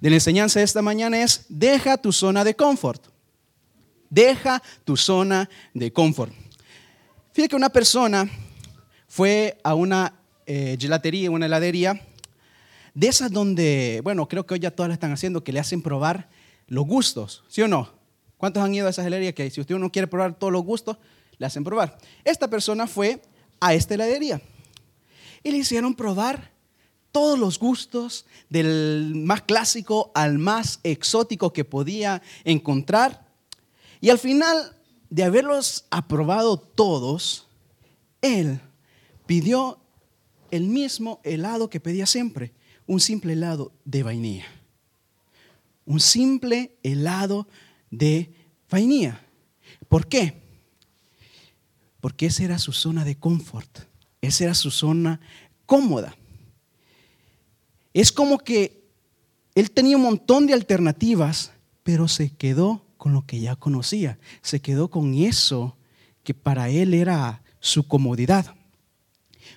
de la enseñanza de esta mañana es, deja tu zona de confort. Deja tu zona de confort. Fíjate que una persona fue a una eh, gelatería, una heladería, de esas donde, bueno, creo que hoy ya todas la están haciendo, que le hacen probar los gustos, ¿sí o no? ¿Cuántos han ido a esa heladería que si usted no quiere probar todos los gustos, le hacen probar? Esta persona fue a esta heladería y le hicieron probar todos los gustos, del más clásico al más exótico que podía encontrar. Y al final de haberlos aprobado todos, él pidió el mismo helado que pedía siempre, un simple helado de vainilla. Un simple helado de vainilla. ¿Por qué? Porque esa era su zona de confort, esa era su zona cómoda. Es como que él tenía un montón de alternativas, pero se quedó con lo que ya conocía, se quedó con eso que para él era su comodidad.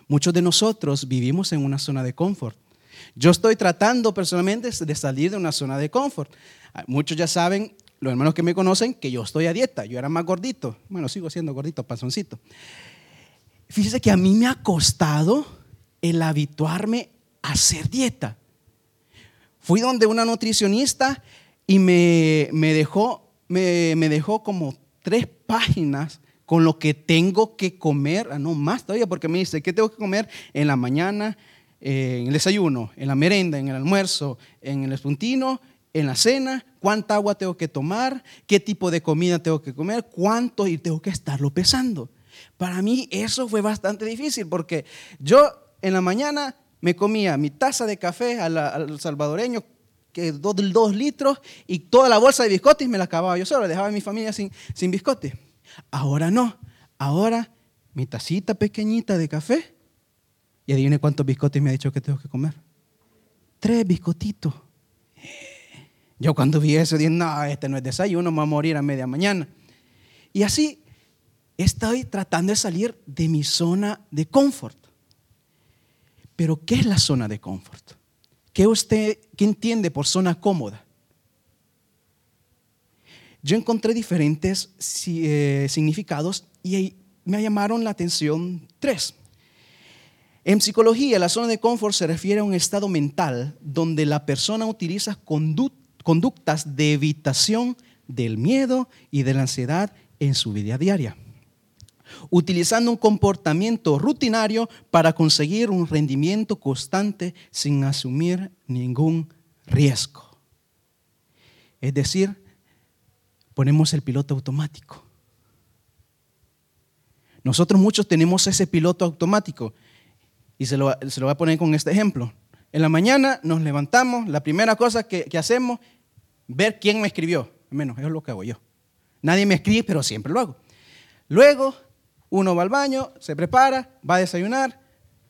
Muchos de nosotros vivimos en una zona de confort. Yo estoy tratando personalmente de salir de una zona de confort. Muchos ya saben, los hermanos que me conocen, que yo estoy a dieta. Yo era más gordito. Bueno, sigo siendo gordito, panzoncito. Fíjese que a mí me ha costado el habituarme hacer dieta. Fui donde una nutricionista y me, dejó, me, dejó como tres páginas con lo que tengo que comer, ah, no más todavía, porque me dice, ¿qué tengo que comer en la mañana, eh, en el desayuno, en la merenda, en el almuerzo, en el espuntino, en la cena? ¿Cuánta agua tengo que tomar? ¿Qué tipo de comida tengo que comer? ¿Cuánto? Y tengo que estarlo pesando. Para mí eso fue bastante difícil porque yo en la mañana me comía mi taza de café al, salvadoreño, que dos, dos, litros, y toda la bolsa de biscotes me la acababa yo solo, dejaba a mi familia sin, sin biscotes. Ahora no, ahora mi tacita pequeñita de café, y adivine cuántos biscotes me ha dicho que tengo que comer. Tres biscotitos. Yo cuando vi eso dije, no, este no es desayuno, me voy a morir a media mañana. Y así estoy tratando de salir de mi zona de confort. Pero ¿qué es la zona de confort? ¿Qué usted qué entiende por zona cómoda? Yo encontré diferentes eh, significados y me llamaron la atención tres. En psicología, la zona de confort se refiere a un estado mental donde la persona utiliza conductas de evitación del miedo y de la ansiedad en su vida diaria utilizando un comportamiento rutinario para conseguir un rendimiento constante sin asumir ningún riesgo. Es decir, ponemos el piloto automático. Nosotros muchos tenemos ese piloto automático y se lo, se lo voy a poner con este ejemplo. En la mañana nos levantamos, la primera cosa que, que hacemos, ver quién me escribió. Menos, eso es lo que hago yo. Nadie me escribe, pero siempre lo hago. Luego uno va al baño, se prepara, va a desayunar,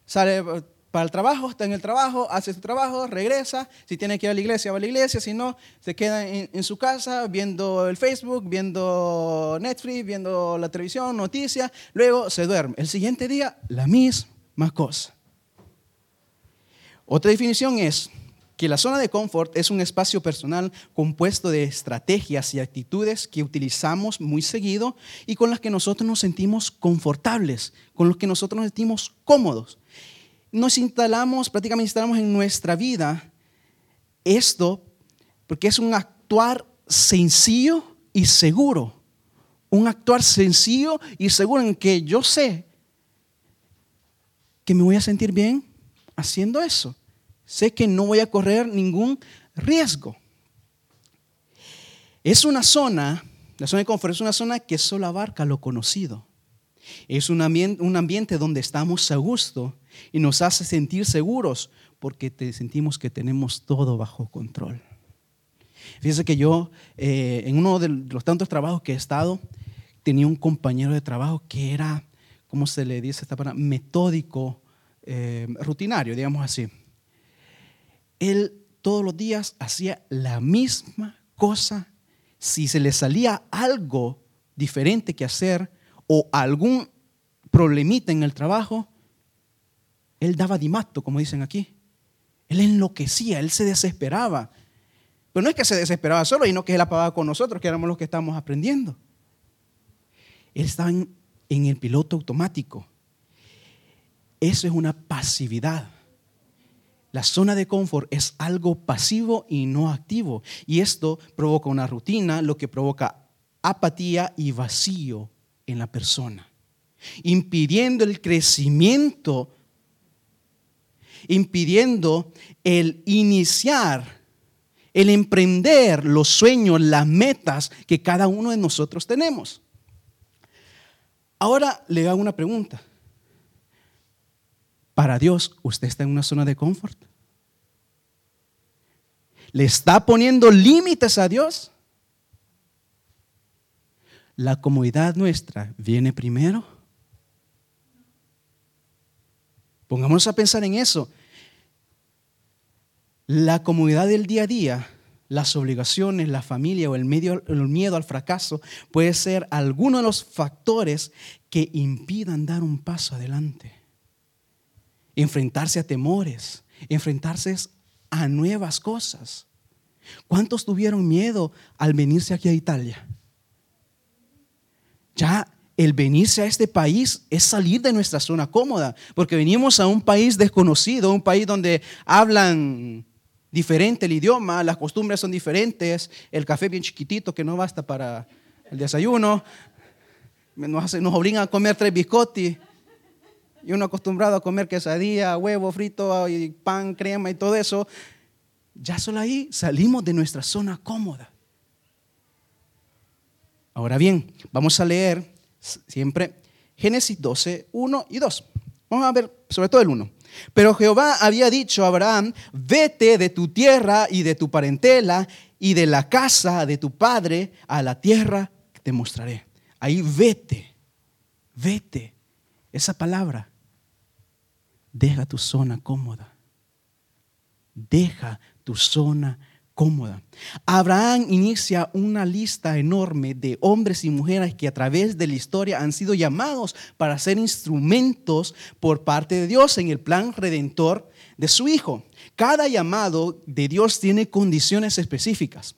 sale para el trabajo, está en el trabajo, hace su trabajo, regresa. Si tiene que ir a la iglesia, va a la iglesia. Si no, se queda en, su casa viendo el Facebook, viendo Netflix, viendo la televisión, noticias. Luego se duerme. El siguiente día, la misma cosa. Otra definición es que la zona de confort es un espacio personal compuesto de estrategias y actitudes que utilizamos muy seguido y con las que nosotros nos sentimos confortables, con los que nosotros nos sentimos cómodos. Nos instalamos, prácticamente instalamos en nuestra vida esto porque es un actuar sencillo y seguro. Un actuar sencillo y seguro en que yo sé que me voy a sentir bien haciendo eso. Sé que no voy a correr ningún riesgo. Es una zona, la zona de confort es una zona que solo abarca lo conocido. Es un ambiente, un ambiente donde estamos a gusto y nos hace sentir seguros porque sentimos que tenemos todo bajo control. Fíjense que yo, eh, en uno de los tantos trabajos que he estado, tenía un compañero de trabajo que era, ¿cómo se le dice esta palabra? Metódico, eh, rutinario, digamos así él todos los días hacía la misma cosa. Si se le salía algo diferente que hacer o algún problemita en el trabajo, él daba dimato, como dicen aquí. Él enloquecía, él se desesperaba. Pero no es que se desesperaba solo, sino que él apagaba con nosotros, que éramos los que estábamos aprendiendo. Él estaba en, en el piloto automático. Eso es una pasividad. La zona de confort es algo pasivo y no activo. Y esto provoca una rutina, lo que provoca apatía y vacío en la persona, impidiendo el crecimiento, impidiendo el iniciar, el emprender los sueños, las metas que cada uno de nosotros tenemos. Ahora le hago una pregunta. Para Dios, ¿usted está en una zona de confort? ¿Le está poniendo límites a Dios? ¿La comodidad nuestra viene primero? Pongámonos a pensar en eso. La comodidad del día a día, las obligaciones, la familia o el, medio, el miedo al fracaso puede ser alguno de los factores que impidan dar un paso adelante enfrentarse a temores, enfrentarse a nuevas cosas. ¿Cuántos tuvieron miedo al venirse aquí a Italia? Ya el venirse a este país es salir de nuestra zona cómoda, porque venimos a un país desconocido, un país donde hablan diferente el idioma, las costumbres son diferentes, el café bien chiquitito que no basta para el desayuno, nos, nos obligan a comer tres biscotti. Y uno acostumbrado a comer quesadilla, huevo frito, y pan, crema y todo eso, ya solo ahí salimos de nuestra zona cómoda. Ahora bien, vamos a leer siempre Génesis 12, 1 y 2. Vamos a ver sobre todo el 1. Pero Jehová había dicho a Abraham, vete de tu tierra y de tu parentela y de la casa de tu padre a la tierra que te mostraré. Ahí vete, vete. Esa palabra Deja tu zona cómoda. Deja tu zona cómoda. Abraham inicia una lista enorme de hombres y mujeres que a través de la historia han sido llamados para ser instrumentos por parte de Dios en el plan redentor de su Hijo. Cada llamado de Dios tiene condiciones específicas.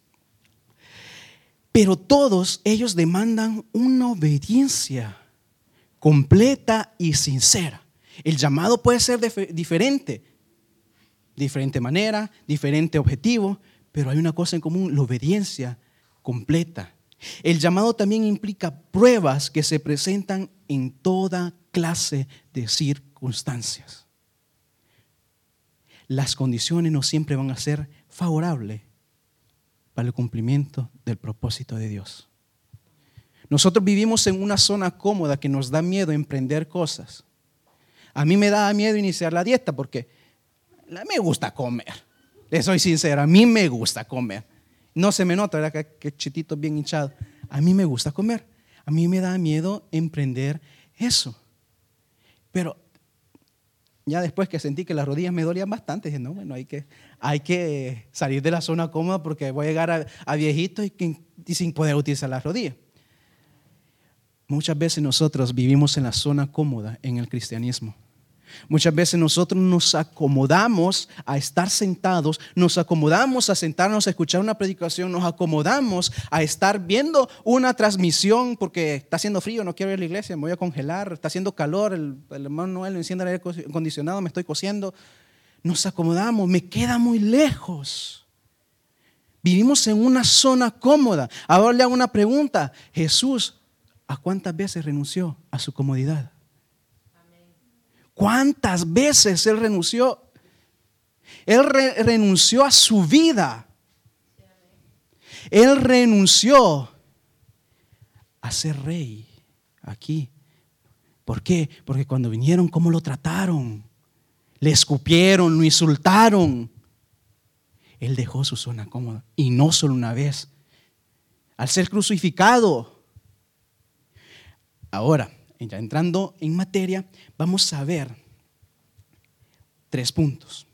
Pero todos ellos demandan una obediencia completa y sincera. El llamado puede ser diferente, diferente manera, diferente objetivo, pero hay una cosa en común, la obediencia completa. El llamado también implica pruebas que se presentan en toda clase de circunstancias. Las condiciones no siempre van a ser favorables para el cumplimiento del propósito de Dios. Nosotros vivimos en una zona cómoda que nos da miedo emprender cosas. A mí me da miedo iniciar la dieta porque me gusta comer. Le soy sincero, a mí me gusta comer. No se me nota, ¿verdad? Que, chitito bien hinchado. A mí me gusta comer. A mí me da miedo emprender eso. Pero ya después que sentí que las rodillas me dolían bastante, dije, no, bueno, hay que, hay que salir de la zona cómoda porque voy a llegar a, viejito y, y sin poder utilizar las rodillas. Muchas veces nosotros vivimos en la zona cómoda en el cristianismo. Muchas veces nosotros nos acomodamos a estar sentados, nos acomodamos a sentarnos a escuchar una predicación, nos acomodamos a estar viendo una transmisión porque está haciendo frío, no quiero ir a la iglesia, me voy a congelar, está haciendo calor, el, hermano Noel no enciende el aire acondicionado, me estoy cociendo. Nos acomodamos, me queda muy lejos. Vivimos en una zona cómoda. Ahora le hago una pregunta. Jesús, ¿a cuántas veces renunció a su comodidad? ¿Cuántas veces Él renunció? Él renunció a su vida. Él renunció a ser rey aquí. ¿Por qué? Porque cuando vinieron, ¿cómo lo trataron? Le escupieron, lo insultaron. Él dejó su zona cómoda. Y no solo una vez. Al ser crucificado. Ahora, entrando en materia, vamos a ver tres puntos.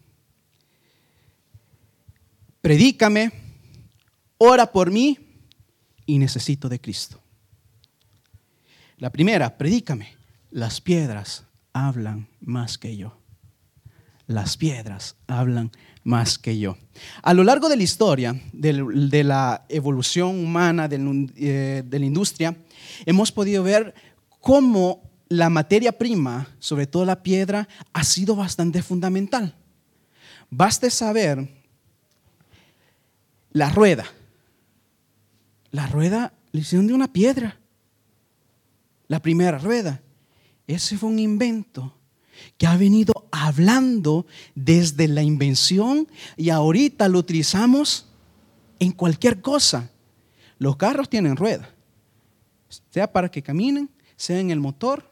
Predícame, ora por mí y necesito de Cristo. La primera, predícame. Las piedras hablan más que yo. las piedras hablan más que yo. A lo largo de la historia de la evolución humana, eh, de la industria, hemos podido ver cómo la materia prima, sobre todo la piedra, ha sido bastante fundamental. Baste saber la rueda. La rueda la hicieron de una piedra. La primera rueda. Ese fue un invento que ha venido hablando desde la invención y ahorita lo utilizamos en cualquier cosa. Los carros tienen rueda, sea para que caminen, sea en el motor.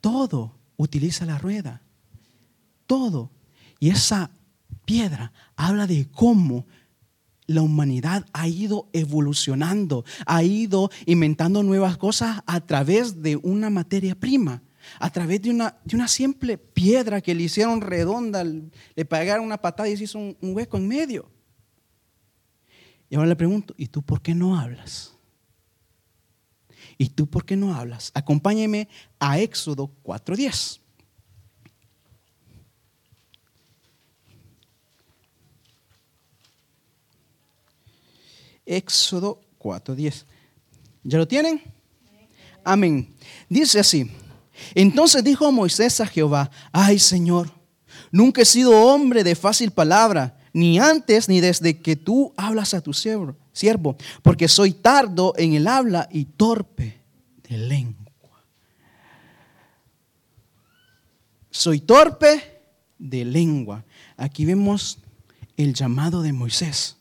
Todo utiliza la rueda, todo. Y esa piedra habla de cómo la humanidad ha ido evolucionando, ha ido inventando nuevas cosas a través de una materia prima, a través de una, de una simple piedra que le hicieron redonda, le pegaron una patada y se hizo un, un hueco en medio. Y ahora le pregunto, ¿y tú por qué no hablas? ¿Y tú por qué no hablas? Acompáñeme a Éxodo 4.10. Éxodo 4.10. ¿Ya lo tienen? Amén. Dice así. Entonces dijo Moisés a Jehová, ay Señor, nunca he sido hombre de fácil palabra, ni antes ni desde que tú hablas a tu siervo, siervo porque soy tardo en el habla y torpe de lengua. Soy torpe de lengua. Aquí vemos el llamado de Moisés.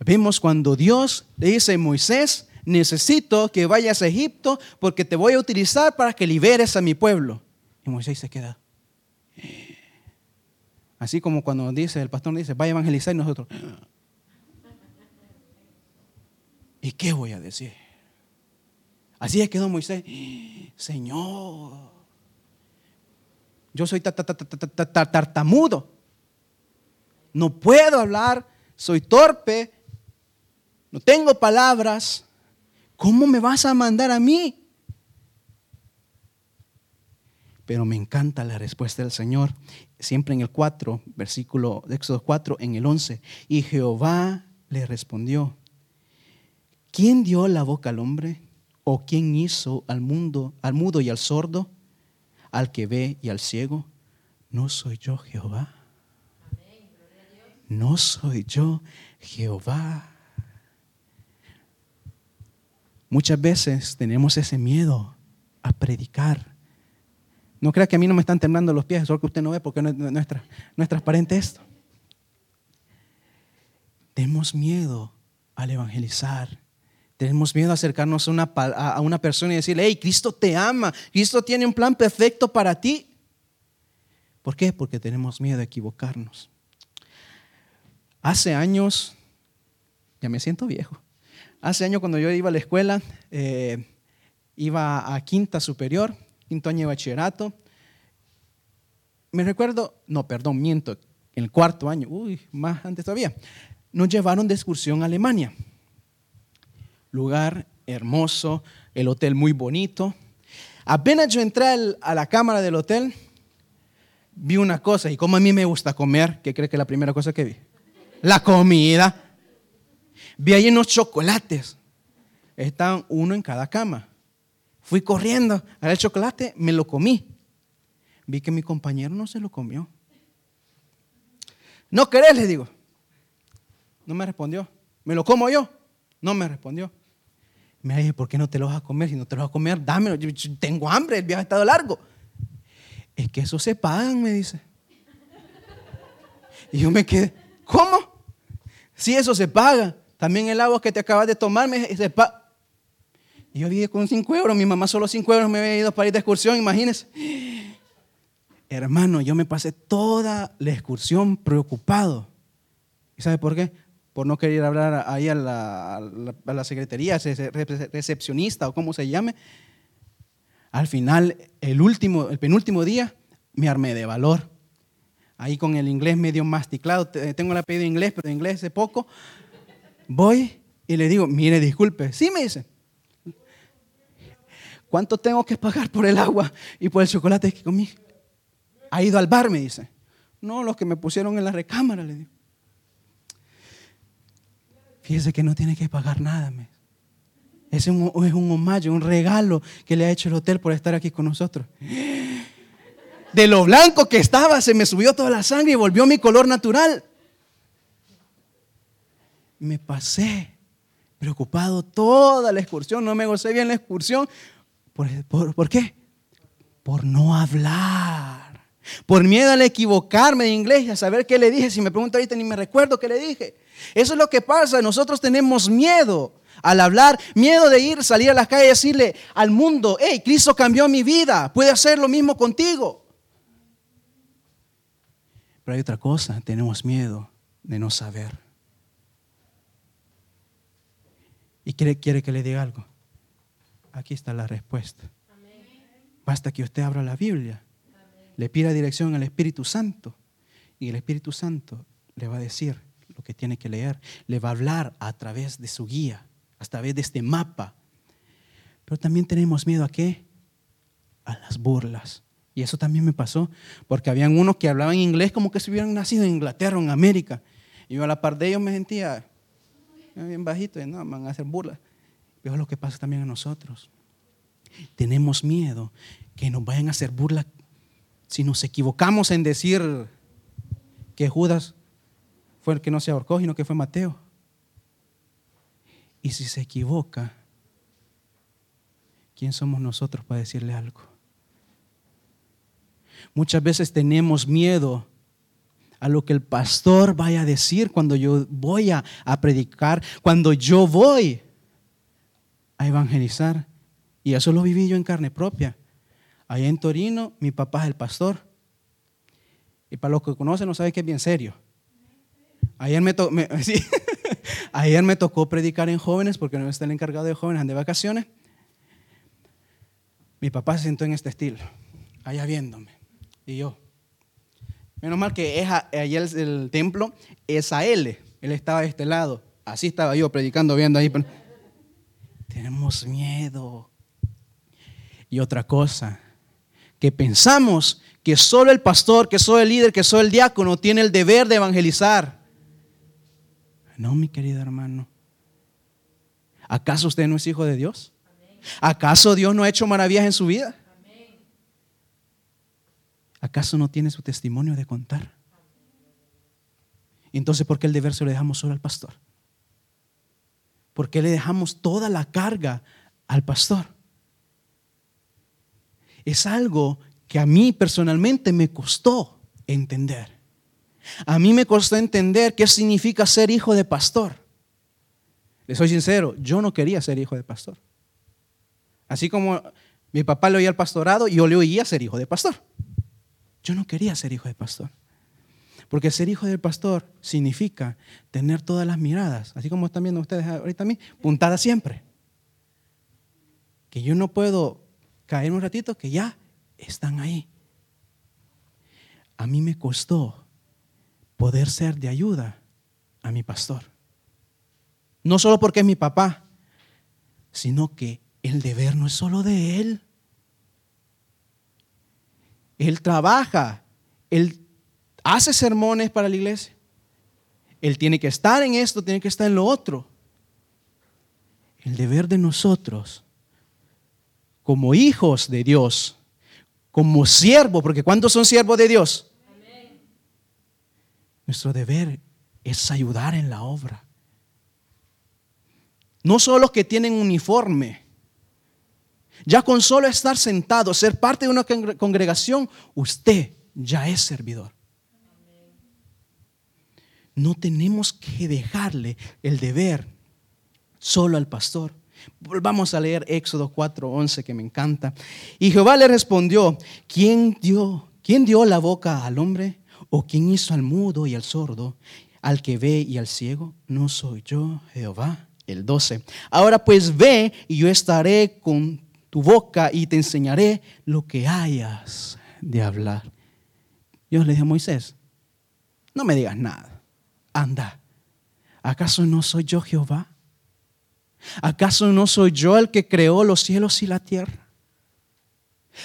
Vemos cuando Dios le dice a Moisés, necesito que vayas a Egipto porque te voy a utilizar para que liberes a mi pueblo. Y Moisés se queda. Así como cuando dice, el pastor dice, vaya a evangelizar nosotros. ¿Y qué voy a decir? Así es quedó Moisés. Señor, yo soy tartamudo. No puedo hablar, soy torpe, no tengo palabras, ¿cómo me vas a mandar a mí? Pero me encanta la respuesta del Señor, siempre en el 4, versículo de Éxodo 4, en el 11. Y Jehová le respondió, ¿quién dio la boca al hombre? ¿O quién hizo al mundo, al mudo y al sordo, al que ve y al ciego? ¿No soy yo Jehová? ¿No soy yo Jehová? Muchas veces tenemos ese miedo a predicar. No crea que a mí no me están temblando los pies, solo que usted no ve porque no, es, transparente esto. Tenemos miedo al evangelizar. Tenemos miedo a acercarnos a una, a una persona y decirle, hey, Cristo te ama, Cristo tiene un plan perfecto para ti. ¿Por qué? Porque tenemos miedo a equivocarnos. Hace años, ya me siento viejo, Hace años cuando yo iba a la escuela, eh, iba a quinta superior, quinto año de bachillerato. Me recuerdo, no, perdón, miento, en el cuarto año, uy, más antes todavía, nos llevaron de excursión a Alemania. Lugar hermoso, el hotel muy bonito. Apenas yo entré a la cámara del hotel, vi una cosa, y como a mí me gusta comer, ¿qué cree que es la primera cosa que vi? La comida. Vi ahí unos chocolates. Estaban uno en cada cama. Fui corriendo a el chocolate, me lo comí. Vi que mi compañero no se lo comió. ¿No querés? Le digo. No me respondió. ¿Me lo como yo? No me respondió. Me dije, ¿por qué no te lo vas a comer? Si no te lo vas a comer, dámelo. Yo tengo hambre, el viaje ha estado largo. Es que eso se pagan, me dice. Y yo me quedé, ¿cómo? Si eso se paga. También el agua que te acabas de tomar me Y yo dije con 5 euros, mi mamá solo 5 euros me había ido para ir de excursión, imagínense. Hermano, yo me pasé toda la excursión preocupado. ¿Y sabe por qué? Por no querer hablar ahí a la, a la secretaría, recepcionista o como se llame. Al final, el último, el penúltimo día, me armé de valor. Ahí con el inglés medio masticlado. Tengo el apellido inglés, pero inglés de poco. Voy y le digo, mire, disculpe. Sí, me dice. ¿Cuánto tengo que pagar por el agua y por el chocolate que comí? ¿Ha ido al bar? Me dice. No, los que me pusieron en la recámara, le digo. Fíjese que no tiene que pagar nada. Me. Es un, es un homaje, un regalo que le ha hecho el hotel por estar aquí con nosotros. De lo blanco que estaba, se me subió toda la sangre y volvió mi color natural. Me pasé preocupado toda la excursión, no me gocé bien la excursión. ¿Por, por qué? Por no hablar. Por miedo al equivocarme de inglés a saber qué le dije. Si me pregunta ahorita ni me recuerdo qué le dije. Eso es lo que pasa. Nosotros tenemos miedo al hablar, miedo de ir, salir a las calles y decirle al mundo, hey, Cristo cambió mi vida, puede hacer lo mismo contigo. Pero hay otra cosa, tenemos miedo de no saber. ¿Y quiere, quiere que le diga algo? Aquí está la respuesta. Basta que usted abra la Biblia, le pida dirección al Espíritu Santo y el Espíritu Santo le va a decir lo que tiene que leer, le va a hablar a través de su guía, a través de este mapa. Pero también tenemos miedo a qué? A las burlas. Y eso también me pasó, porque habían unos que hablaban inglés como que si hubieran nacido en Inglaterra o en América. Y yo a la par de ellos me sentía bien bajito y no, van a hacer burlas. Pero es lo que pasa también a nosotros. Tenemos miedo que nos vayan a hacer burlas si nos equivocamos en decir que Judas fue el que no se ahorcó, sino que fue Mateo. Y si se equivoca, ¿quién somos nosotros para decirle algo? Muchas veces tenemos miedo a lo que el pastor vaya a decir cuando yo voy a, predicar, cuando yo voy a evangelizar. Y eso lo viví yo en carne propia. Allá en Torino, mi papá es el pastor. Y para los que conocen, no saben que es bien serio. Ayer me, tocó predicar en jóvenes porque no está el encargado de jóvenes, de vacaciones. Mi papá se sentó en este estilo, allá viéndome. Y yo, menos mal que es ayer el, templo es a él. Él estaba de este lado. Así estaba yo predicando, viendo ahí. Tenemos miedo. Y otra cosa, que pensamos que solo el pastor, que solo el líder, que solo el diácono tiene el deber de evangelizar. No, mi querido hermano. ¿Acaso usted no es hijo de Dios? ¿Acaso Dios no ha hecho maravillas en su vida? ¿Acaso no tiene su testimonio de contar? Entonces, ¿por qué el deber se lo dejamos solo al pastor? ¿Por qué le dejamos toda la carga al pastor? Es algo que a mí personalmente me costó entender. A mí me costó entender qué significa ser hijo de pastor. Le soy sincero, yo no quería ser hijo de pastor. Así como mi papá le oía al pastorado, yo le oía ser hijo de pastor. Yo no quería ser hijo de pastor. Porque ser hijo del pastor significa tener todas las miradas, así como están viendo ustedes ahorita a mí, puntadas siempre. Que yo no puedo caer un ratito, que ya están ahí. A mí me costó poder ser de ayuda a mi pastor. No solo porque es mi papá, sino que el deber no es solo de él. Él trabaja, él hace sermones para la iglesia. Él tiene que estar en esto, tiene que estar en lo otro. El deber de nosotros, como hijos de Dios, como siervos, porque ¿cuántos son siervos de Dios? Nuestro deber es ayudar en la obra. No solo los que tienen uniforme. Ya con solo estar sentado, ser parte de una congregación, usted ya es servidor. No tenemos que dejarle el deber solo al pastor. Vamos a leer Éxodo 4:11 que me encanta. Y Jehová le respondió, ¿quién dio, quién dio la boca al hombre? ¿O quién hizo al mudo y al sordo, al que ve y al ciego? No soy yo, Jehová. El 12. Ahora pues ve y yo estaré con tu boca y te enseñaré lo que hayas de hablar. Dios le dijo a Moisés, no me digas nada, anda. ¿Acaso no soy yo Jehová? ¿Acaso no soy yo el que creó los cielos y la tierra?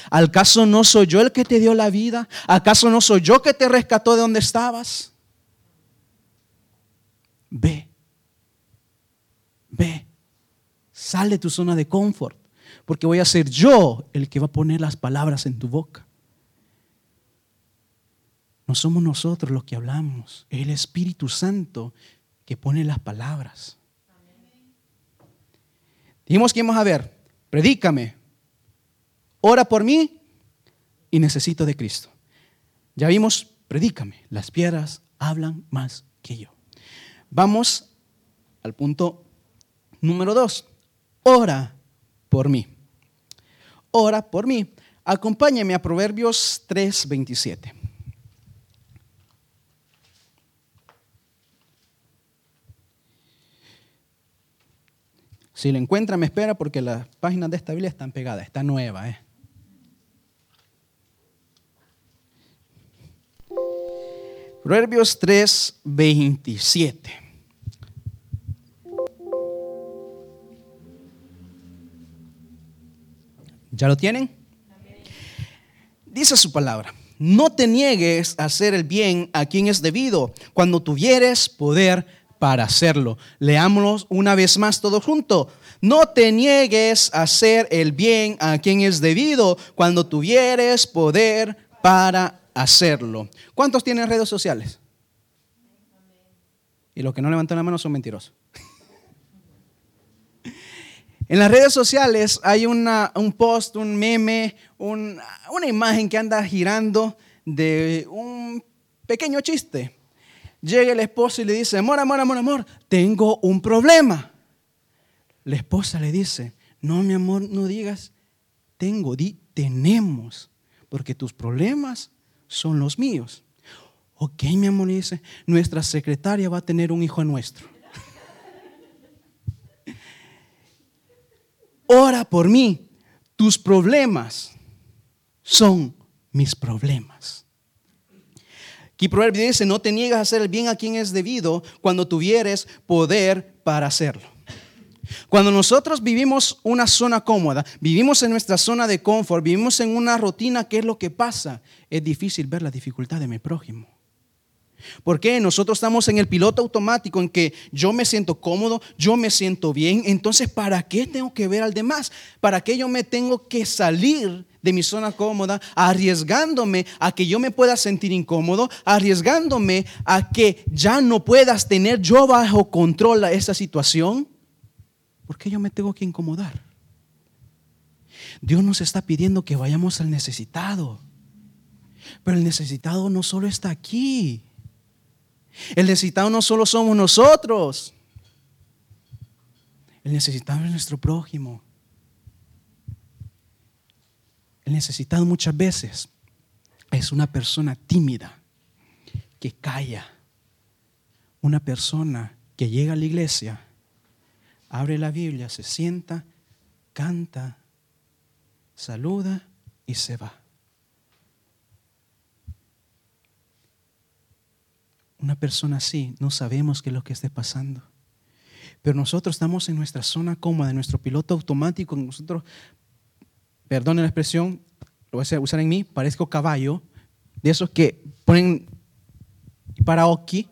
¿Acaso no soy yo el que te dio la vida? ¿Acaso no soy yo que te rescató de donde estabas? Ve, ve, sal de tu zona de confort, porque voy a ser yo el que va a poner las palabras en tu boca. No somos nosotros los que hablamos, es el Espíritu Santo que pone las palabras. Dijimos que vamos a ver, predícame, ora por mí y necesito de Cristo. Ya vimos, predícame, las piedras hablan más que yo. Vamos al punto número dos, ora por mí. Ora por mí. Acompáñame a Proverbios 3:27. Si lo encuentra, me espera porque las páginas de esta Biblia están pegadas, está nueva. ¿eh? Proverbios 3, 27. ¿Ya lo tienen? Dice su palabra, no te niegues a hacer el bien a quien es debido cuando tuvieres poder para hacerlo. Leámoslo una vez más todo junto. No te niegues a hacer el bien a quien es debido cuando tuvieres poder para hacerlo. ¿Cuántos tienen redes sociales? Y los que no levantan la mano son mentirosos. En las redes sociales hay un post, un meme, una imagen que anda girando de un pequeño chiste. Llega el esposo y le dice, amor, amor, amor, amor, tengo un problema. La esposa le dice, no, mi amor, no digas, tengo, di, tenemos, porque tus problemas son los míos. Ok, mi amor, dice, nuestra secretaria va a tener un hijo nuestro. Ora por mí, tus problemas son mis problemas. Aquí Proverbio dice, no te niegas a hacer el bien a quien es debido cuando tuvieres poder para hacerlo. Cuando nosotros vivimos una zona cómoda, vivimos en nuestra zona de confort, vivimos en una rutina, ¿qué es lo que pasa? Es difícil ver la dificultad de mi prójimo. ¿Por qué? Nosotros estamos en el piloto automático en que yo me siento cómodo, yo me siento bien, entonces ¿para qué tengo que ver al demás? ¿Para qué yo me tengo que salir de mi zona cómoda, arriesgándome a que yo me pueda sentir incómodo, arriesgándome a que ya no puedas tener yo bajo control esa situación? ¿Por qué yo me tengo que incomodar? Dios nos está pidiendo que vayamos al necesitado. Pero el necesitado no solo está aquí. El necesitado no solo somos nosotros. El necesitado es nuestro prójimo. El necesitado muchas veces es una persona tímida que calla. Una persona que llega a la iglesia, abre la Biblia, se sienta, canta, saluda y se va. Una persona así, no sabemos qué es lo que esté pasando. Pero nosotros estamos en nuestra zona cómoda, en nuestro piloto automático. Nosotros, perdone la expresión, lo voy a usar en mí, parezco caballo, de esos que ponen para aquí,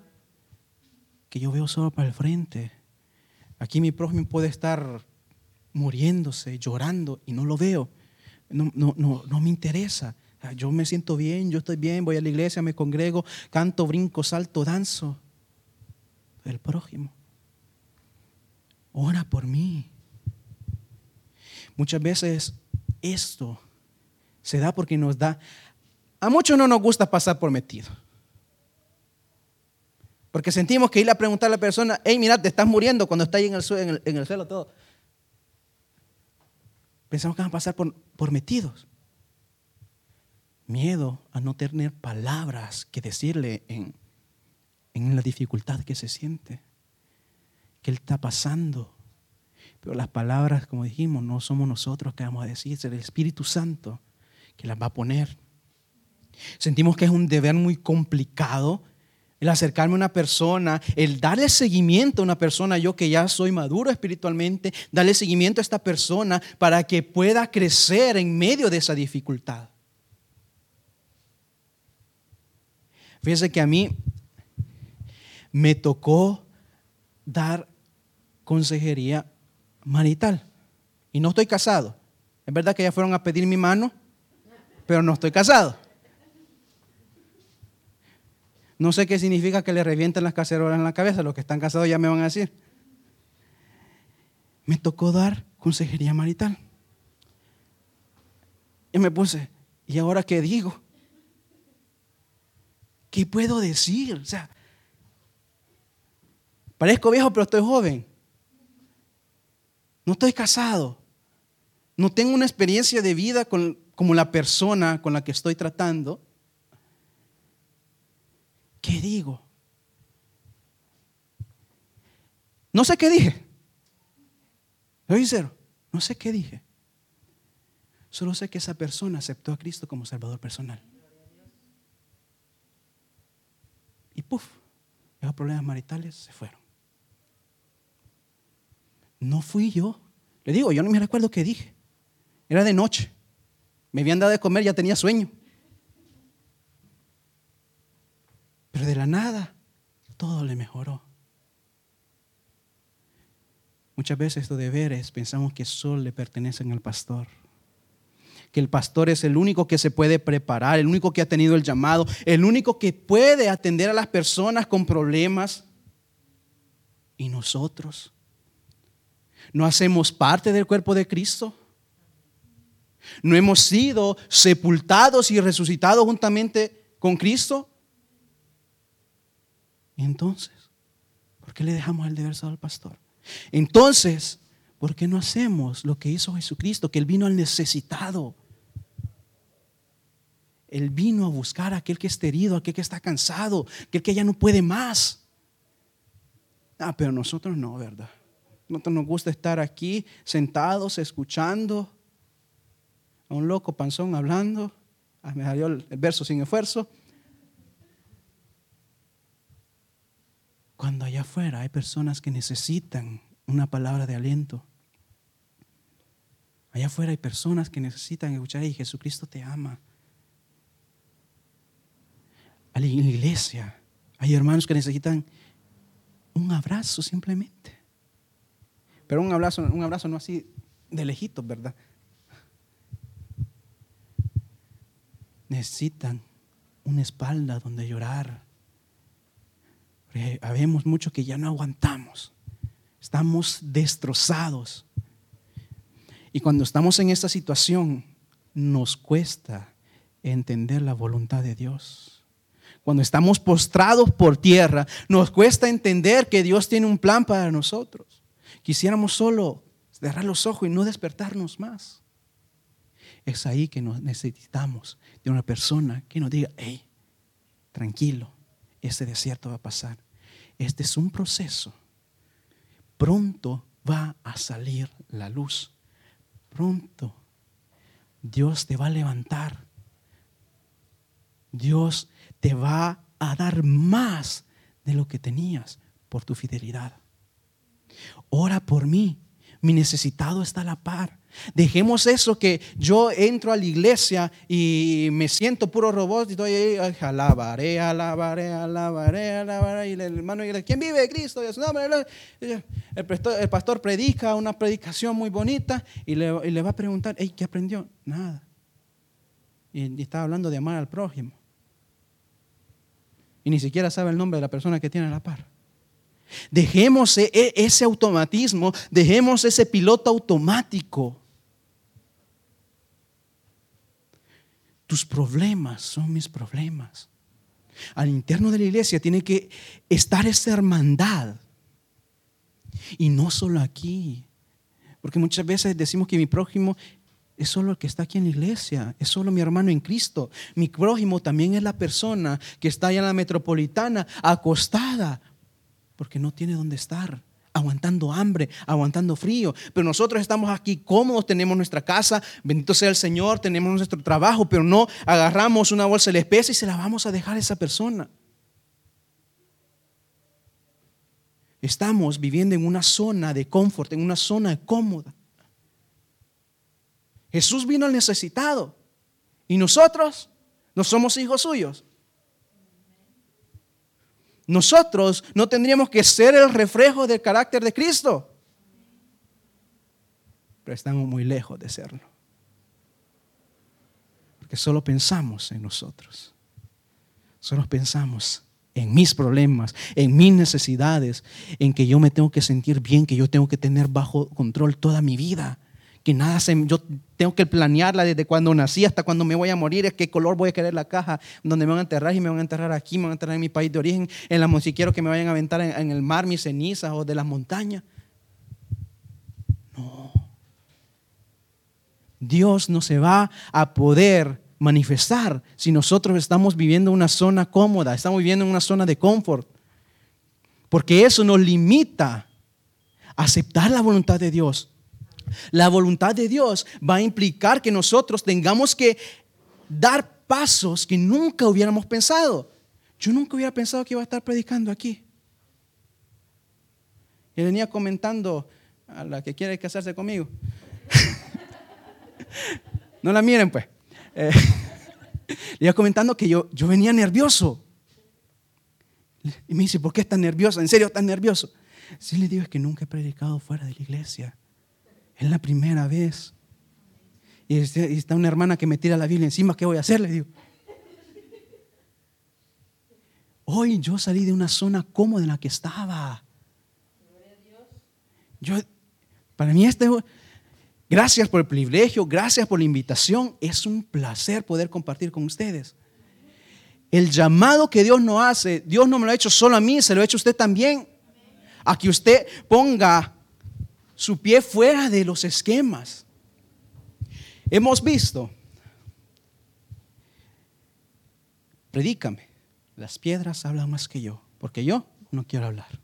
que yo veo solo para el frente. Aquí mi prójimo puede estar muriéndose, llorando, y no lo veo. No, no, no, no me interesa. Ah, yo me siento bien, yo estoy bien, voy a la iglesia, me congrego, canto, brinco, salto, danzo. El prójimo. Ora por mí. Muchas veces esto se da porque nos da... A muchos no nos gusta pasar por metido. Porque sentimos que ir a preguntar a la persona, hey, mira, te estás muriendo cuando está ahí en el suelo todo. Pensamos que van a pasar por, por metidos miedo a no tener palabras que decirle en, en la dificultad que se siente, que él está pasando. Pero las palabras, como dijimos, no somos nosotros que vamos a decir, es el Espíritu Santo que las va a poner. Sentimos que es un deber muy complicado el acercarme a una persona, el darle seguimiento a una persona, yo que ya soy maduro espiritualmente, darle seguimiento a esta persona para que pueda crecer en medio de esa dificultad. Fíjese que a mí me tocó dar consejería marital. Y no estoy casado. Es verdad que ya fueron a pedir mi mano, pero no estoy casado. No sé qué significa que le revienten las cacerolas en la cabeza. Los que están casados ya me van a decir. Me tocó dar consejería marital. Y me puse, ¿y ahora qué digo? ¿Qué puedo decir? O sea, parezco viejo, pero estoy joven. No estoy casado. No tengo una experiencia de vida como la persona con la que estoy tratando. ¿Qué digo? No sé qué dije. Soy sincero, no sé qué dije. Solo sé que esa persona aceptó a Cristo como Salvador personal. Y puff, esos problemas maritales se fueron. No fui yo. Le digo, yo no me recuerdo qué dije. Era de noche. Me habían dado de comer, ya tenía sueño. Pero de la nada, todo le mejoró. Muchas veces estos deberes pensamos que solo le pertenecen al pastor. Que el pastor es el único que se puede preparar, el único que ha tenido el llamado, el único que puede atender a las personas con problemas. ¿Y nosotros? ¿No hacemos parte del cuerpo de Cristo? ¿No hemos sido sepultados y resucitados juntamente con Cristo? entonces, ¿por qué le dejamos el deber al pastor? Entonces, ¿por qué no hacemos lo que hizo Jesucristo? Que Él vino al necesitado. Él vino a buscar a aquel que está herido, a aquel que está cansado, aquel que ya no puede más. Ah, pero nosotros no, ¿verdad? Nosotros nos gusta estar aquí sentados, escuchando a un loco panzón hablando. Ah, me salió el verso sin esfuerzo. Cuando allá afuera hay personas que necesitan una palabra de aliento. Allá afuera hay personas que necesitan escuchar y Jesucristo te ama. En la iglesia hay hermanos que necesitan un abrazo simplemente. Pero un abrazo, un abrazo no así de lejitos, ¿verdad? Necesitan una espalda donde llorar, habemos mucho que ya no aguantamos. Estamos destrozados. Y cuando estamos en esta situación, nos cuesta entender la voluntad de Dios. Cuando estamos postrados por tierra, nos cuesta entender que Dios tiene un plan para nosotros. Quisiéramos solo cerrar los ojos y no despertarnos más. Es ahí que nos necesitamos de una persona que nos diga, hey, tranquilo, ese desierto va a pasar. Este es un proceso. Pronto va a salir la luz. Pronto Dios te va a levantar. Dios te va a dar más de lo que tenías por tu fidelidad. Ora por mí. Mi necesitado está a la par. Dejemos eso que yo entro a la iglesia y me siento puro robot y estoy ahí, alabaré, alabaré, alabaré, alabaré. Y el hermano, ¿quién vive? Cristo. Y el, pastor, el pastor predica una predicación muy bonita y le, y le va a preguntar, ¿qué aprendió? Nada. Y, y está hablando de amar al prójimo. Y ni siquiera sabe el nombre de la persona que tiene a la par. Dejemos e, e, ese automatismo, dejemos ese piloto automático Tus problemas son mis problemas. Al interno de la iglesia tiene que estar esa hermandad. Y no solo aquí. Porque muchas veces decimos que mi prójimo es solo el que está aquí en la iglesia, es solo mi hermano en Cristo. Mi prójimo también es la persona que está allá en la metropolitana acostada porque no tiene dónde estar aguantando hambre, aguantando frío. Pero nosotros estamos aquí cómodos, tenemos nuestra casa, bendito sea el Señor, tenemos nuestro trabajo, pero no agarramos una bolsa de especie y se la vamos a dejar a esa persona. estamos viviendo en una zona de confort, en una zona cómoda. Jesús vino al necesitado y nosotros no somos hijos suyos. Nosotros no tendríamos que ser el reflejo del carácter de Cristo, pero estamos muy lejos de serlo. Porque solo pensamos en nosotros, solo pensamos en mis problemas, en mis necesidades, en que yo me tengo que sentir bien, que yo tengo que tener bajo control toda mi vida que nada se, yo tengo que planearla desde cuando nací hasta cuando me voy a morir, es qué color voy a querer la caja, donde me van a enterrar y me van a enterrar aquí, me van a enterrar en mi país de origen, en la si quiero que me vayan a aventar en, en el mar mis cenizas o de las montañas. No. Dios no se va a poder manifestar si nosotros estamos viviendo una zona cómoda, estamos viviendo en una zona de confort. Porque eso nos limita a aceptar la voluntad de Dios. La voluntad de Dios va a implicar que nosotros tengamos que dar pasos que nunca hubiéramos pensado. Yo nunca hubiera pensado que iba a estar predicando aquí. Y venía comentando a la que quiere casarse conmigo. no la miren pues. Eh, le iba comentando que yo, yo venía nervioso. Y me dice, ¿por qué estás nervioso? ¿En serio estás nervioso? Sí, le digo, es que nunca he predicado fuera de la iglesia. Es la primera vez. Este, y está una hermana que me tira la Biblia encima, ¿qué voy a hacer? Le digo. Hoy yo salí de una zona cómoda en la que estaba. Yo, para mí este, gracias por el privilegio, gracias por la invitación. Es un placer poder compartir con ustedes. El llamado que Dios nos hace, Dios no me lo ha hecho solo a mí, se lo ha hecho a usted también. A que usted ponga su pie fuera de los esquemas. Hemos visto, predícame, las piedras hablan más que yo, porque yo no quiero hablar.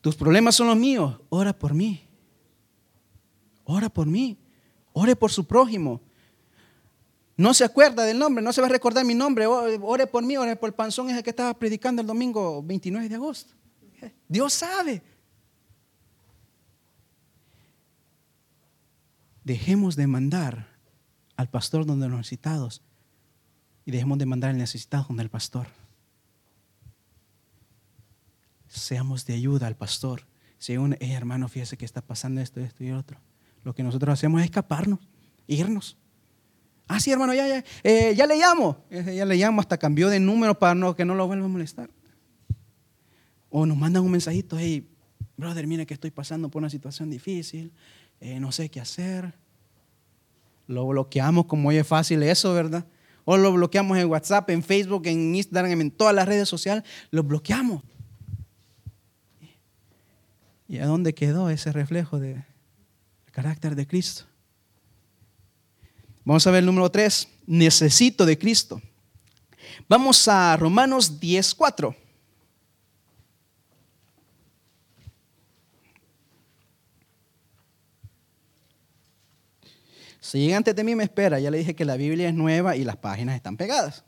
Tus problemas son los míos, ora por mí. Ora por mí, ore por su prójimo. No se acuerda del nombre, no se va a recordar mi nombre. Ore por mí, ore por el panzón ese que estaba predicando el domingo 29 de agosto. Dios sabe. Dejemos de mandar al pastor donde los necesitados y dejemos de mandar al necesitado donde el pastor. Seamos de ayuda al pastor. Si un hermano, fíjese que está pasando esto, esto y otro. Lo que nosotros hacemos es escaparnos, irnos. Ah, sí, hermano, ya, ya, eh, ya le llamo. Ya le llamo, hasta cambió de número para no, que no lo vuelva a molestar. O nos mandan un mensajito, hey, brother, mire que estoy pasando por una situación difícil. Eh, no sé qué hacer. Lo bloqueamos como es fácil eso, ¿verdad? O lo bloqueamos en WhatsApp, en Facebook, en Instagram, en todas las redes sociales. Lo bloqueamos. ¿Y a dónde quedó ese reflejo del carácter de Cristo? Vamos a ver el número 3. Necesito de Cristo. Vamos a Romanos 10, 4. Si llega antes de mí, me espera. Ya le dije que la Biblia es nueva y las páginas están pegadas.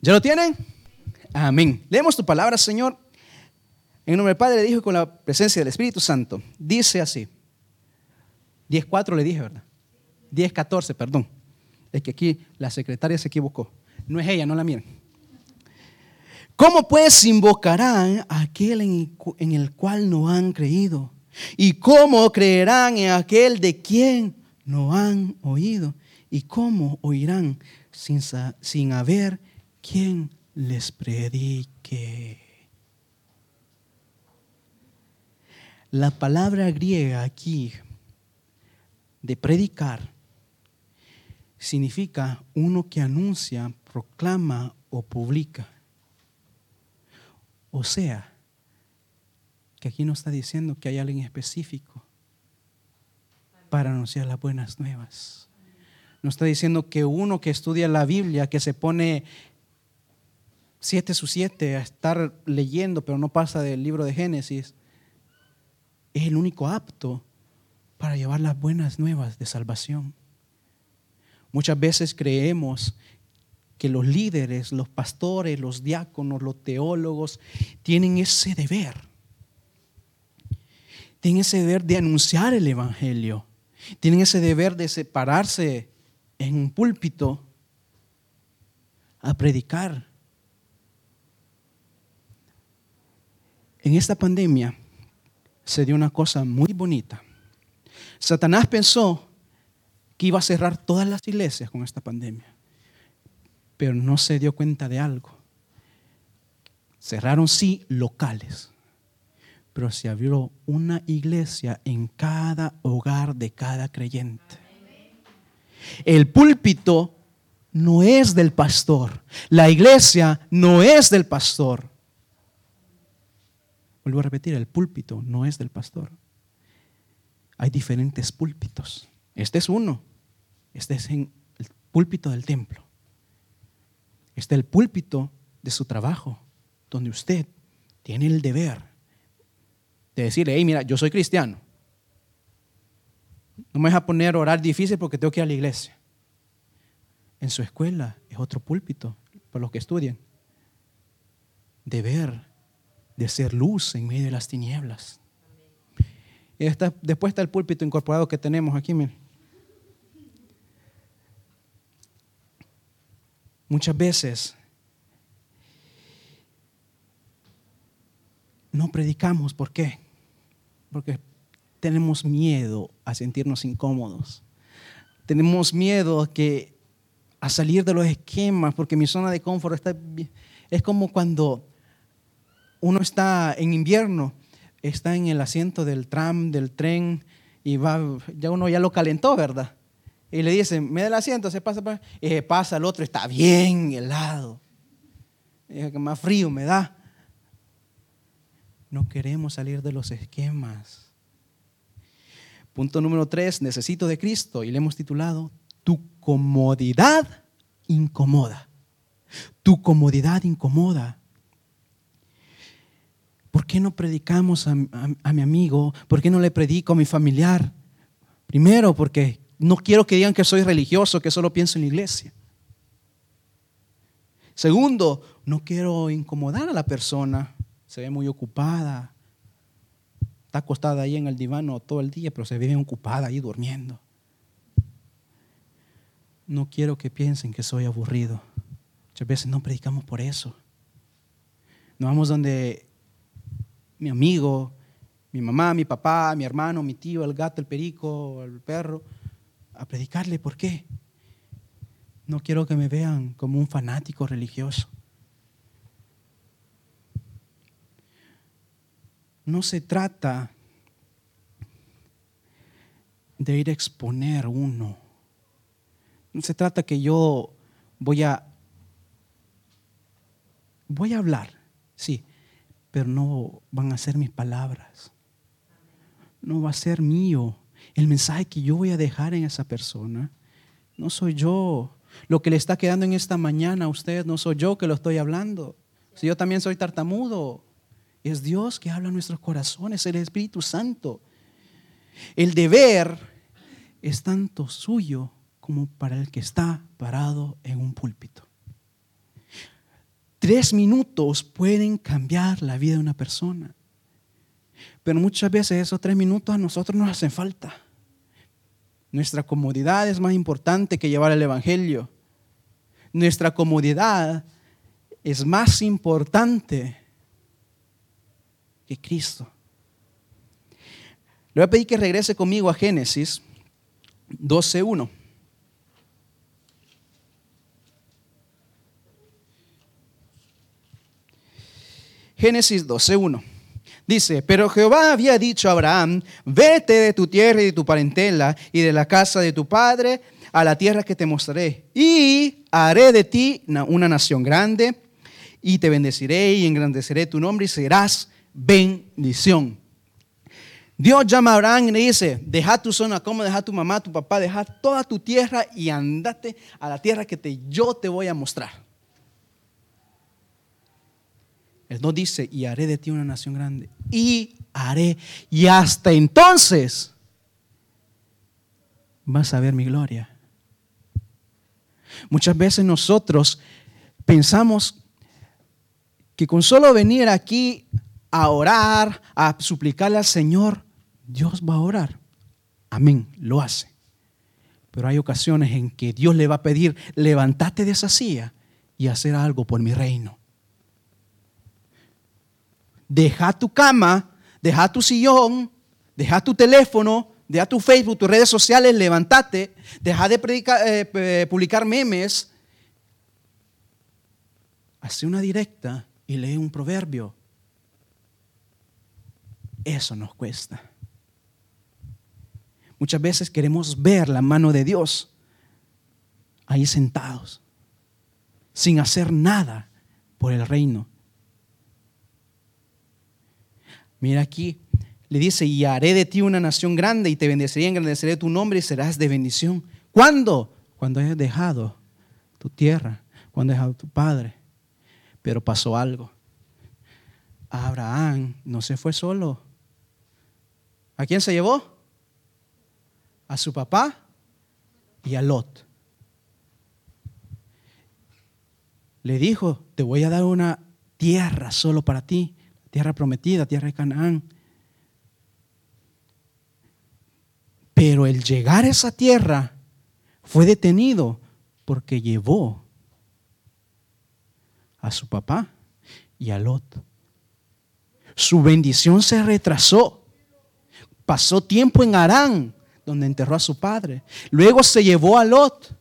¿Ya lo tienen? Amén. Leemos tu palabra, Señor. En nombre del Padre, le dijo con la presencia del Espíritu Santo. Dice así. 10.4 le dije, ¿verdad? 10.14, perdón. Es que aquí la secretaria se equivocó. No es ella, no la miren. ¿Cómo pues invocarán a aquel en el cual no han creído? ¿Y cómo creerán en aquel de quien no han oído? ¿Y cómo oirán sin, sin haber quien les predique? La palabra griega aquí de predicar significa uno que anuncia, proclama o publica. O sea, que aquí no está diciendo que hay alguien específico para anunciar las buenas nuevas. No está diciendo que uno que estudia la Biblia, que se pone siete su siete a estar leyendo, pero no pasa del libro de Génesis, es el único apto para llevar las buenas nuevas de salvación. Muchas veces creemos que los líderes, los pastores, los diáconos, los teólogos tienen ese deber. Tienen ese deber de anunciar el Evangelio. Tienen ese deber de separarse en un púlpito a predicar. En esta pandemia se dio una cosa muy bonita. Satanás pensó que iba a cerrar todas las iglesias con esta pandemia, pero no se dio cuenta de algo. Cerraron sí locales, pero se abrió una iglesia en cada hogar de cada creyente. El púlpito no es del pastor. La iglesia no es del pastor. Vuelvo a repetir, el púlpito no es del pastor. Hay diferentes púlpitos. Este es uno. Este es el púlpito del templo. Este es el púlpito de su trabajo, donde usted tiene el deber de decirle, hey, mira, yo soy cristiano. No me vas a poner a orar difícil porque tengo que ir a la iglesia. En su escuela es otro púlpito para los que estudian. Deber de ser luz en medio de las tinieblas. Y después está el púlpito incorporado que tenemos aquí, Muchas veces no predicamos. ¿Por qué? Porque tenemos miedo a sentirnos incómodos. Tenemos miedo a, que, a salir de los esquemas, porque mi zona de confort está, es como cuando uno está en invierno, está en el asiento del tram, del tren, y va, ya uno ya lo calentó, ¿verdad? Y le dicen, me da el asiento, se pasa, y se pasa el otro, está bien helado. Y que más frío me da. No queremos salir de los esquemas. Punto número tres, necesito de Cristo. Y le hemos titulado, tu comodidad incomoda. Tu comodidad incomoda. ¿Por qué no predicamos a, a, mi amigo? ¿Por qué no le predico a mi familiar? Primero, porque no quiero que digan que soy religioso, que solo pienso en la iglesia. Segundo, no quiero incomodar a la persona se ve muy ocupada. Está acostada ahí en el divano todo el día, pero se ve bien ocupada ahí durmiendo. No quiero que piensen que soy aburrido. Muchas veces no predicamos por eso. Nos vamos donde mi amigo, mi mamá, mi papá, mi hermano, mi tío, el gato, el perico, el perro, a predicarle. ¿Por qué? No quiero que me vean como un fanático religioso. no se trata de ir a exponer uno. No se trata que yo voy a voy a hablar, sí, pero no van a ser mis palabras. No va a ser mío. El mensaje que yo voy a dejar en esa persona no soy yo. Lo que le está quedando en esta mañana a usted no soy yo que lo estoy hablando. Si yo también soy tartamudo, es Dios que habla en nuestros corazones, el Espíritu Santo. El deber es tanto suyo como para el que está parado en un púlpito. Tres minutos pueden cambiar la vida de una persona. Pero muchas veces esos tres minutos a nosotros nos hacen falta. Nuestra comodidad es más importante que llevar el Evangelio. Nuestra comodidad es más importante que Cristo. Le voy a pedir que regrese conmigo a Génesis 12.1. Génesis 12.1. Dice, pero Jehová había dicho a Abraham, vete de tu tierra y de tu parentela y de la casa de tu padre a la tierra que te mostraré. Y haré de ti una nación grande y te bendeciré y engrandeceré tu nombre y serás bendición. Dios llama a Abraham y le dice, deja tu zona como deja tu mamá, tu papá, deja toda tu tierra y andate a la tierra que te, yo te voy a mostrar. Él no dice, y haré de ti una nación grande. Y haré. Y hasta entonces vas a ver mi gloria. Muchas veces nosotros pensamos que con solo venir aquí a orar, a suplicarle al Señor, Dios va a orar. Amén, lo hace. Pero hay ocasiones en que Dios le va a pedir, levántate de esa silla y hacer algo por mi reino. Deja tu cama, deja tu sillón, deja tu teléfono, deja tu Facebook, tus redes sociales, levántate, deja de eh, publicar memes, hace una directa y lee un proverbio. Eso nos cuesta. Muchas veces queremos ver la mano de Dios ahí sentados, sin hacer nada por el reino. Mira aquí, le dice, y haré de ti una nación grande y te bendeciré, engrandeceré tu nombre y serás de bendición. ¿Cuándo? Cuando hayas dejado tu tierra, cuando hayas dejado tu padre. Pero pasó algo. Abraham no se fue solo. ¿A quién se llevó? A su papá y a Lot. Le dijo, te voy a dar una tierra solo para ti, tierra prometida, tierra de Canaán. Pero el llegar a esa tierra fue detenido porque llevó a su papá y a Lot. Su bendición se retrasó. Pasó tiempo en Arán, donde enterró a su padre. Luego se llevó a Lot.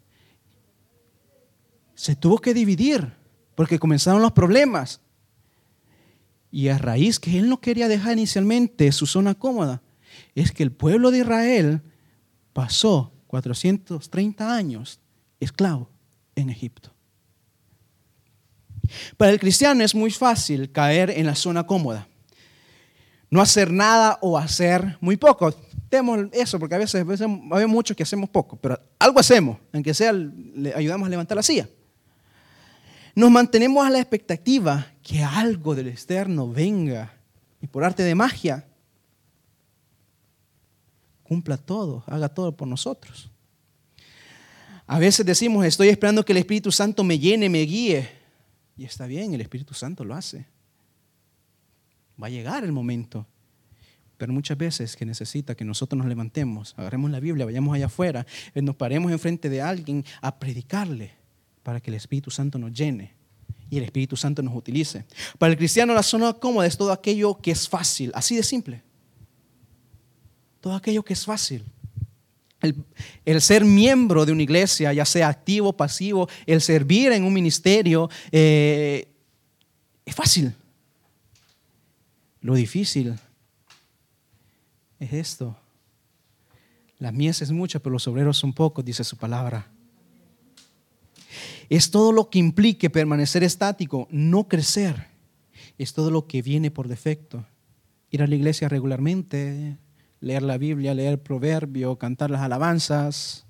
Se tuvo que dividir porque comenzaron los problemas. Y a raíz que él no quería dejar inicialmente su zona cómoda, es que el pueblo de Israel pasó 430 años esclavo en Egipto. Para el cristiano es muy fácil caer en la zona cómoda. No hacer nada o hacer muy poco. Tenemos eso porque a veces, a veces hay muchos que hacemos poco, pero algo hacemos, aunque sea le ayudamos a levantar la silla. Nos mantenemos a la expectativa que algo del externo venga y por arte de magia cumpla todo, haga todo por nosotros. A veces decimos, estoy esperando que el Espíritu Santo me llene, me guíe. Y está bien, el Espíritu Santo lo hace. Va a llegar el momento. Pero muchas veces que necesita que nosotros nos levantemos, agarremos la Biblia, vayamos allá afuera, eh, nos paremos enfrente de alguien a predicarle para que el Espíritu Santo nos llene y el Espíritu Santo nos utilice. Para el cristiano la zona cómoda es todo aquello que es fácil, así de simple. Todo aquello que es fácil. El, ser miembro de una iglesia, ya sea activo o pasivo, el servir en un ministerio, eh, es fácil. Lo difícil es esto. La mies es mucha, pero los obreros son pocos, dice su palabra. Es todo lo que implique permanecer estático, no crecer. Es todo lo que viene por defecto. Ir a la iglesia regularmente, leer la Biblia, leer el proverbio, cantar las alabanzas.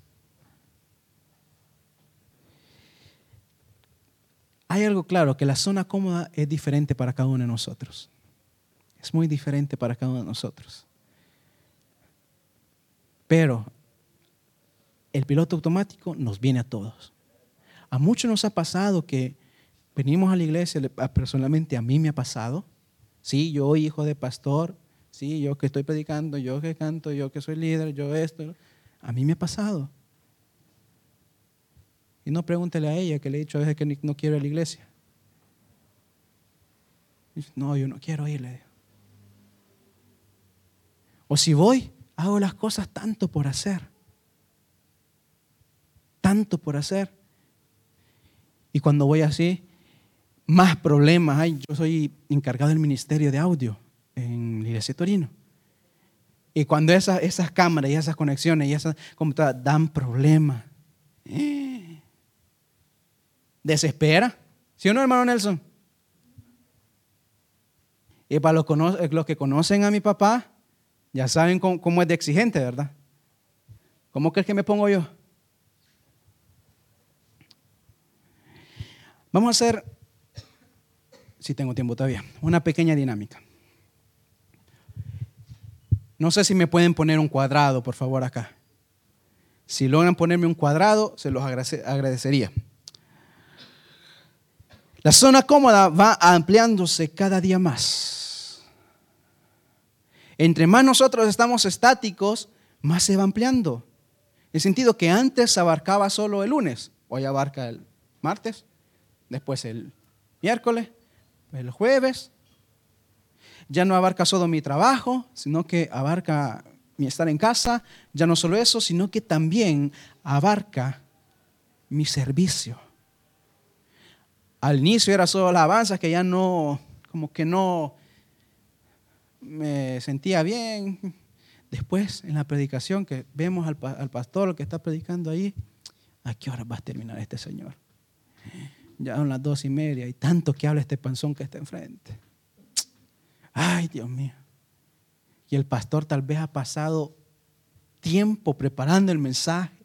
Hay algo claro, que la zona cómoda es diferente para cada uno de nosotros. Es muy diferente para cada uno de nosotros. Pero el piloto automático nos viene a todos. A muchos nos ha pasado que venimos a la iglesia, personalmente a mí me ha pasado. Sí, yo hijo de pastor, Sí, yo que estoy predicando, yo que canto, yo que soy líder, yo esto. A mí me ha pasado. Y no pregúntele a ella que le he dicho a veces que no quiero ir a la iglesia. No, yo no quiero irle. O si voy, hago las cosas tanto por hacer. Tanto por hacer. Y cuando voy así, más problemas hay. Yo soy encargado del ministerio de audio en la iglesia Torino. Y cuando esas, esas cámaras y esas conexiones y esas computadoras dan problemas, desespera. ¿Sí o no, hermano Nelson? Y para los, los que conocen a mi papá, ya saben cómo, es de exigente, ¿verdad? ¿Cómo crees que me pongo yo? Vamos a hacer, si tengo tiempo todavía, una pequeña dinámica. No sé si me pueden poner un cuadrado, por favor, acá. Si logran ponerme un cuadrado, se los agradecería. La zona cómoda va ampliándose cada día más. Entre más nosotros estamos estáticos, más se va ampliando. En el sentido que antes abarcaba solo el lunes, hoy abarca el martes, después el miércoles, el jueves. Ya no abarca solo mi trabajo, sino que abarca mi estar en casa, ya no solo eso, sino que también abarca mi servicio. Al inicio era solo alabanza que ya no, como que no me sentía bien. Después, en la predicación que vemos al, al pastor que está predicando ahí, ¿a qué hora va a terminar este señor? Ya son las dos y media y tanto que habla este panzón que está enfrente. Ay, Dios mío. Y el pastor tal vez ha pasado tiempo preparando el mensaje.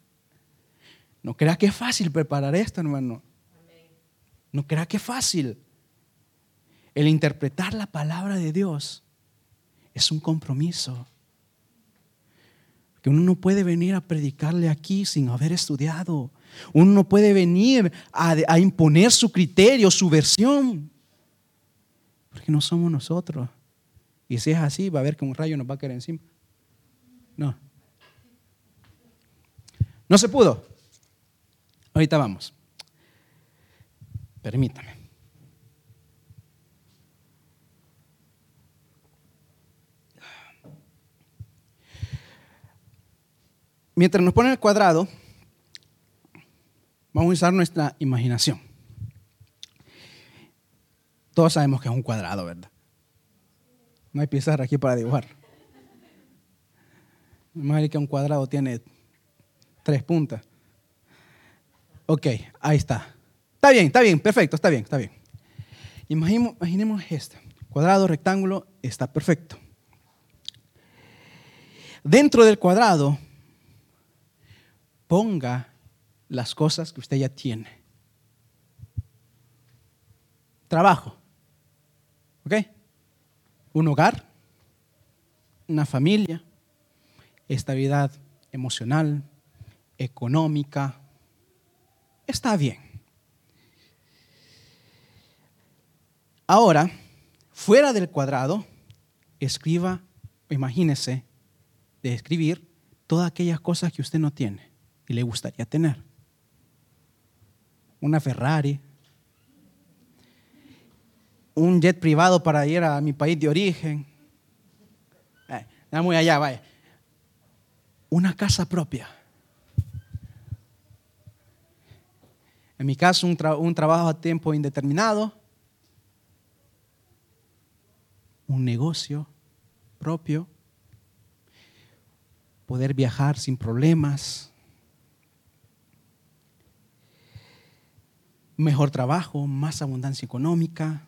No crea que es fácil preparar esto, hermano. No crea que es fácil. El interpretar la palabra de Dios es un compromiso. Que uno no puede venir a predicarle aquí sin haber estudiado. Uno no puede venir a, imponer su criterio, su versión. Porque no somos nosotros. Y si es así, va a ver que un rayo nos va a caer encima. No. No se pudo. Ahorita vamos. Permítame. Mientras nos ponen el cuadrado, vamos a usar nuestra imaginación. Todos sabemos que es un cuadrado, ¿verdad? No hay pizarra aquí para dibujar. Imagínate que un cuadrado tiene tres puntas. Ok, ahí está. Está bien, está bien, perfecto, está bien, está bien. Imaginemos esto. Cuadrado, rectángulo, está perfecto. Dentro del cuadrado, ponga las cosas que usted ya tiene. Trabajo. ¿Ok? un hogar, una familia, estabilidad emocional, económica, está bien. Ahora, fuera del cuadrado, escriba, imagínese, de escribir todas aquellas cosas que usted no tiene y le gustaría tener. Una Ferrari, un jet privado para ir a mi país de origen. Eh, muy allá, vaya. Una casa propia. En mi caso, un, un trabajo a tiempo indeterminado. Un negocio propio. Poder viajar sin problemas. Mejor trabajo, más abundancia económica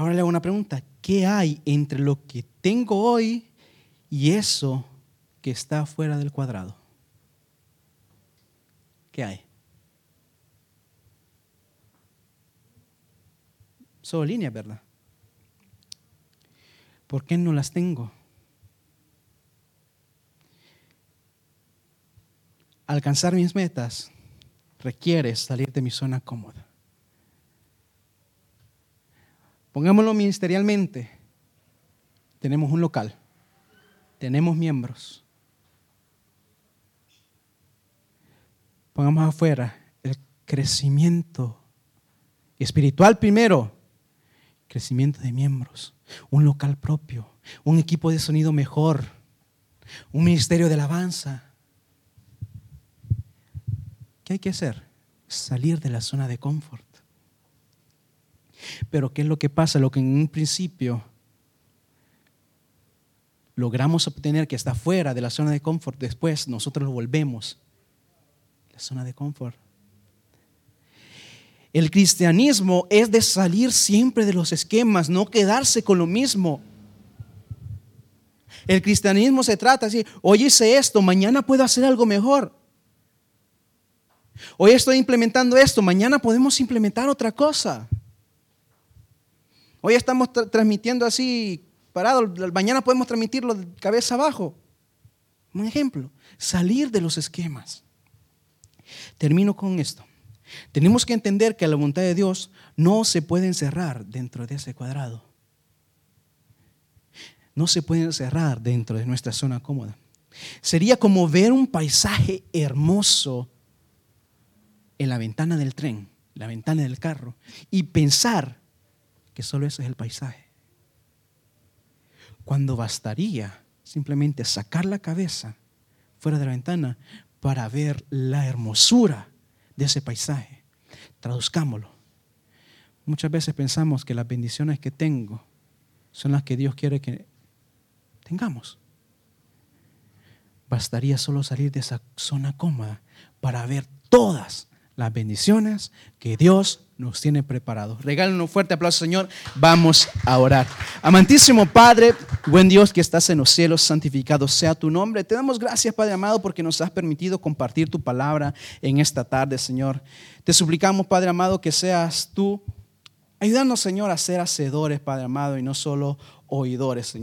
Ahora le hago una pregunta. ¿Qué hay entre lo que tengo hoy y eso que está fuera del cuadrado? ¿Qué hay? Solo líneas, ¿verdad? ¿Por qué no las tengo? Alcanzar mis metas requiere salir de mi zona cómoda. Pongámoslo ministerialmente. Tenemos un local, tenemos miembros. Pongamos afuera el crecimiento espiritual primero, crecimiento de miembros, un local propio, un equipo de sonido mejor, un ministerio de alabanza. ¿Qué hay que hacer? Salir de la zona de confort. Pero ¿qué es lo que pasa? Lo que en un principio logramos obtener que está fuera de la zona de confort, después nosotros lo volvemos la zona de confort. El cristianismo es de salir siempre de los esquemas, no quedarse con lo mismo. El cristianismo se trata así, hoy hice esto, mañana puedo hacer algo mejor. Hoy estoy implementando esto, mañana podemos implementar otra cosa. Hoy estamos transmitiendo así parado, mañana podemos transmitirlo de cabeza abajo. Un ejemplo, salir de los esquemas. Termino con esto. Tenemos que entender que la voluntad de Dios no se puede encerrar dentro de ese cuadrado. No se puede encerrar dentro de nuestra zona cómoda. Sería como ver un paisaje hermoso en la ventana del tren, la ventana del carro, y pensar que solo eso es el paisaje. Cuando bastaría simplemente sacar la cabeza fuera de la ventana para ver la hermosura de ese paisaje. Traduzcámoslo. Muchas veces pensamos que las bendiciones que tengo son las que Dios quiere que tengamos. Bastaría solo salir de esa zona cómoda para ver todas las bendiciones que Dios nos tiene preparados. Regalen un fuerte aplauso, Señor. Vamos a orar. Amantísimo Padre, buen Dios que estás en los cielos, santificado sea tu nombre. Te damos gracias, Padre amado, porque nos has permitido compartir tu palabra en esta tarde, Señor. Te suplicamos, Padre amado, que seas tú. Ayúdanos, Señor, a ser hacedores, Padre amado, y no solo oidores, Señor.